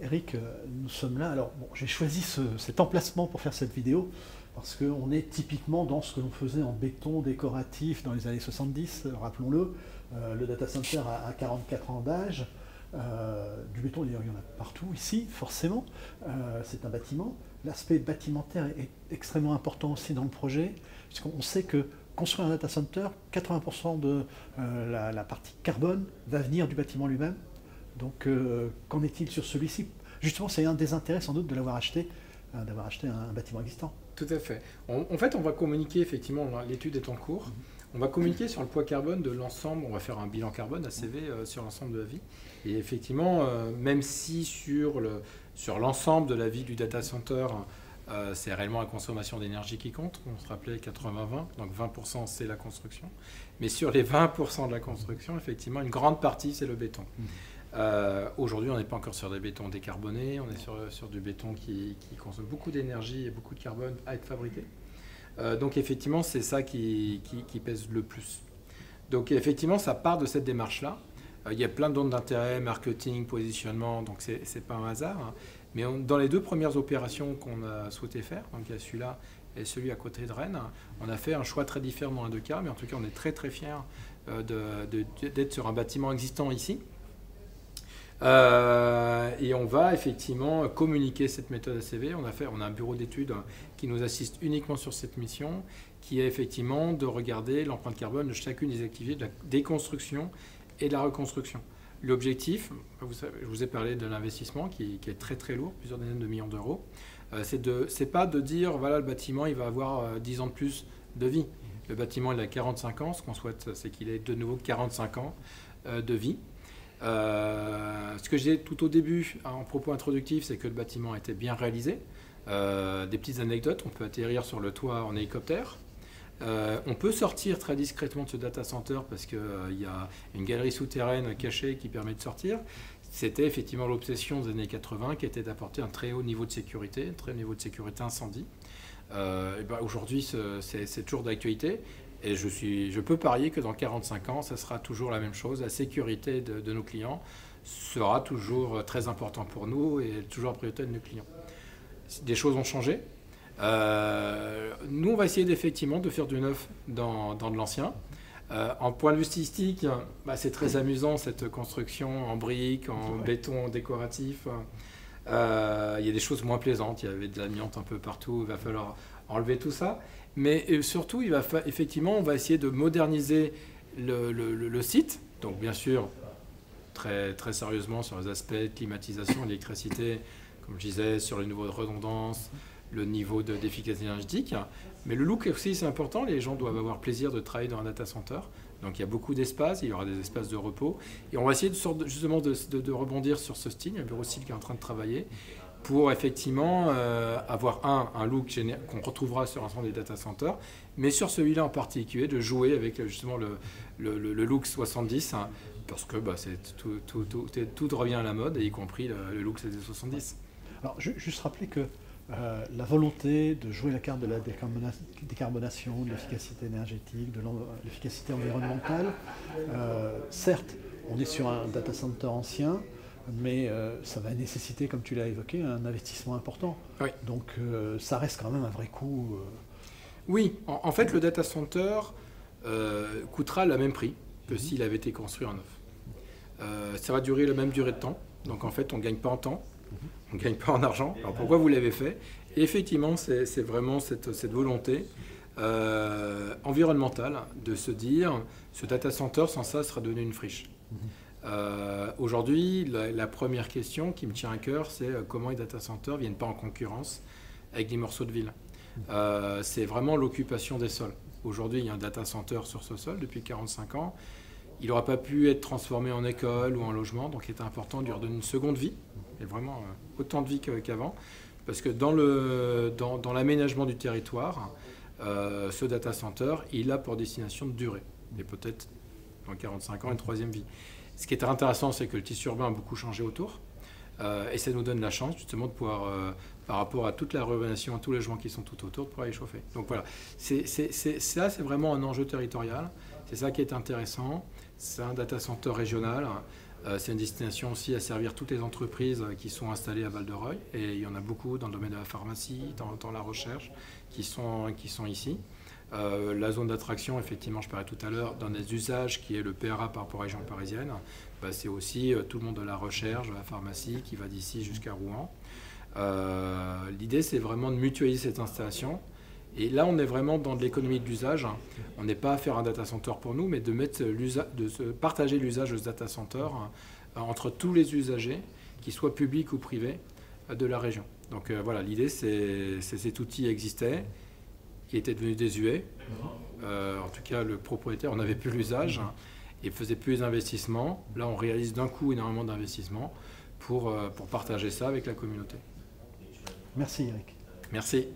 Eric, euh, nous sommes là. Alors, bon, j'ai choisi cet emplacement pour faire cette vidéo parce qu'on est typiquement dans ce que l'on faisait en béton décoratif dans les années 70, rappelons-le. Euh, le data center a, 44 ans d'âge. Euh, du béton, d'ailleurs, il y en a partout ici, forcément. c'est un bâtiment. L'aspect bâtimentaire est extrêmement important aussi dans le projet, puisqu'on sait que construire un data center, 80% de la, partie carbone va venir du bâtiment lui-même. Donc, euh, qu'en est-il sur celui-ci? Justement, c'est un des intérêts sans doute de l'avoir acheté, euh, d'avoir acheté un, bâtiment existant. Tout à fait. en fait, on va communiquer, effectivement, l'étude est en cours. Mhm. On va communiquer sur le poids carbone de l'ensemble, on va faire un bilan carbone ACV euh, sur l'ensemble de la vie. Et effectivement, même si sur l'ensemble sur de la vie du data center, c'est réellement la consommation d'énergie qui compte, on se rappelait 80-20, donc 20% c'est la construction. Mais sur les 20% de la construction, effectivement, une grande partie c'est le béton. Mhm. Euh, aujourd'hui, on n'est pas encore sur des bétons décarbonés, on est sur, du béton qui, consomme beaucoup d'énergie et beaucoup de carbone à être fabriqué. Euh, donc effectivement, c'est ça qui, pèse le plus. Donc effectivement, ça part de cette démarche-là. Euh, il y a plein d'autres d'intérêt, marketing, positionnement, donc c'est n'est pas un hasard. Hein. Mais dans les deux premières opérations qu'on a souhaité faire, donc il y a celui-là et celui à côté de Rennes, on a fait un choix très différent dans les deux cas, mais en tout cas, on est très très fiers d'être sur un bâtiment existant ici, euh, et on va effectivement communiquer cette méthode ACV. On a, fait, on a un bureau d'études qui nous assiste uniquement sur cette mission, qui est effectivement de regarder l'empreinte carbone de chacune des activités de la déconstruction et de la reconstruction. L'objectif, je vous ai parlé de l'investissement qui, est très très lourd, plusieurs dizaines de millions d'euros. Euh, c'est de, pas de dire voilà le bâtiment il va avoir 10 euh, ans de plus de vie. Le bâtiment il a 45 ans, ce qu'on souhaite c'est qu'il ait de nouveau 45 ans de vie. Euh, ce que j'ai tout au début en propos introductif, c'est que le bâtiment était bien réalisé. Euh, des petites anecdotes, on peut atterrir sur le toit en hélicoptère. Euh, on peut sortir très discrètement de ce data center parce qu'il y a une galerie souterraine cachée qui permet de sortir. C'était effectivement l'obsession des années 80 qui était d'apporter un très haut niveau de sécurité, un très haut niveau de sécurité incendie. Ben aujourd'hui, c'est toujours d'actualité. Et je, suis, je peux parier que dans 45 ans, ça sera toujours la même chose. La sécurité de, nos clients sera toujours très importante pour nous et toujours la priorité de nos clients. Des choses ont changé. Euh, nous, on va essayer effectivement de faire du neuf dans, dans de l'ancien. Euh, en point de vue stylistique, bah, c'est très amusant cette construction en briques, en béton décoratif. Euh, il y a des choses moins plaisantes. Il y avait de l'amiante un peu partout. Il va falloir enlever tout ça. Mais surtout, effectivement, on va essayer de moderniser le, site. Donc, bien sûr, très, très sérieusement sur les aspects climatisation, électricité, comme je disais, sur le niveau de redondance, le niveau d'efficacité énergétique. Mais le look aussi, c'est important. Les gens doivent avoir plaisir de travailler dans un data center. Donc il y a beaucoup d'espace, il y aura des espaces de repos. Et on va essayer de, justement de, de, rebondir sur ce style. Il y a un bureau style qui est en train de travailler pour effectivement euh, avoir un, un look qu'on retrouvera sur l'ensemble des data centers, mais sur celui-là en particulier, de jouer avec justement le, le, look 70, hein, parce que bah, tout, revient à la mode, y compris le, look 70. Alors, juste rappeler que euh, la volonté de jouer la carte de la décarbonation, de l'efficacité énergétique, de l'efficacité environnementale, euh, certes, on est sur un data center ancien, mais euh, ça va nécessiter, comme tu l'as évoqué, un investissement important. Donc euh, ça reste quand même un vrai coût. Euh. Oui, en, fait, le data center coûtera le même prix que mhm. s'il avait été construit en neuf. ça va durer la même durée de temps. Donc en fait, on ne gagne pas en temps, mhm. on ne gagne pas en argent. Alors pourquoi vous l'avez fait? Et effectivement, c'est vraiment cette, cette volonté environnementale de se dire, ce data center, sans ça, sera donné une friche. Mhm. Euh, aujourd'hui, la, première question qui me tient à cœur, c'est euh, comment les data centers ne viennent pas en concurrence avec des morceaux de ville. Euh, c'est vraiment l'occupation des sols. Aujourd'hui, il y a un data center sur ce sol depuis 45 ans. Il n'aura pas pu être transformé en école ou en logement, donc il est important de lui redonner une seconde vie, et vraiment autant de vie qu'avant, parce que dans l'aménagement du territoire, ce data center, il a pour destination de durer, et peut-être dans 45 ans une troisième vie. Ce qui est intéressant, c'est que le tissu urbain a beaucoup changé autour. Euh, et ça nous donne la chance justement de pouvoir, euh, par rapport à toute la urbanisation, à tous les logements qui sont tout autour, de pouvoir les chauffer. Donc voilà, ça c'est vraiment un enjeu territorial. C'est ça qui est intéressant. C'est un data center régional c'est une destination aussi à servir toutes les entreprises qui sont installées à Val-de-Reuil. Et il y en a beaucoup dans le domaine de la pharmacie, dans, la recherche, qui sont ici. La zone d'attraction, effectivement, je parlais tout à l'heure, dans des usages qui est le PRA par rapport à région parisienne, bah, c'est aussi tout le monde de la recherche, de la pharmacie qui va d'ici jusqu'à Rouen. L'idée, c'est vraiment de mutualiser cette installation et là, on est vraiment dans de l'économie d'usage. On n'est pas à faire un data center pour nous, mais de, mettre de partager l'usage de ce data center euh, entre tous les usagers, qu'ils soient publics ou privés, euh, de la région. Donc euh, voilà, l'idée, c'est cet outil existait, qui était devenu désuet. en tout cas, le propriétaire n'avait plus l'usage et faisait plus les investissements. Là, on réalise d'un coup énormément d'investissements pour, pour partager ça avec la communauté. Merci Eric. Merci.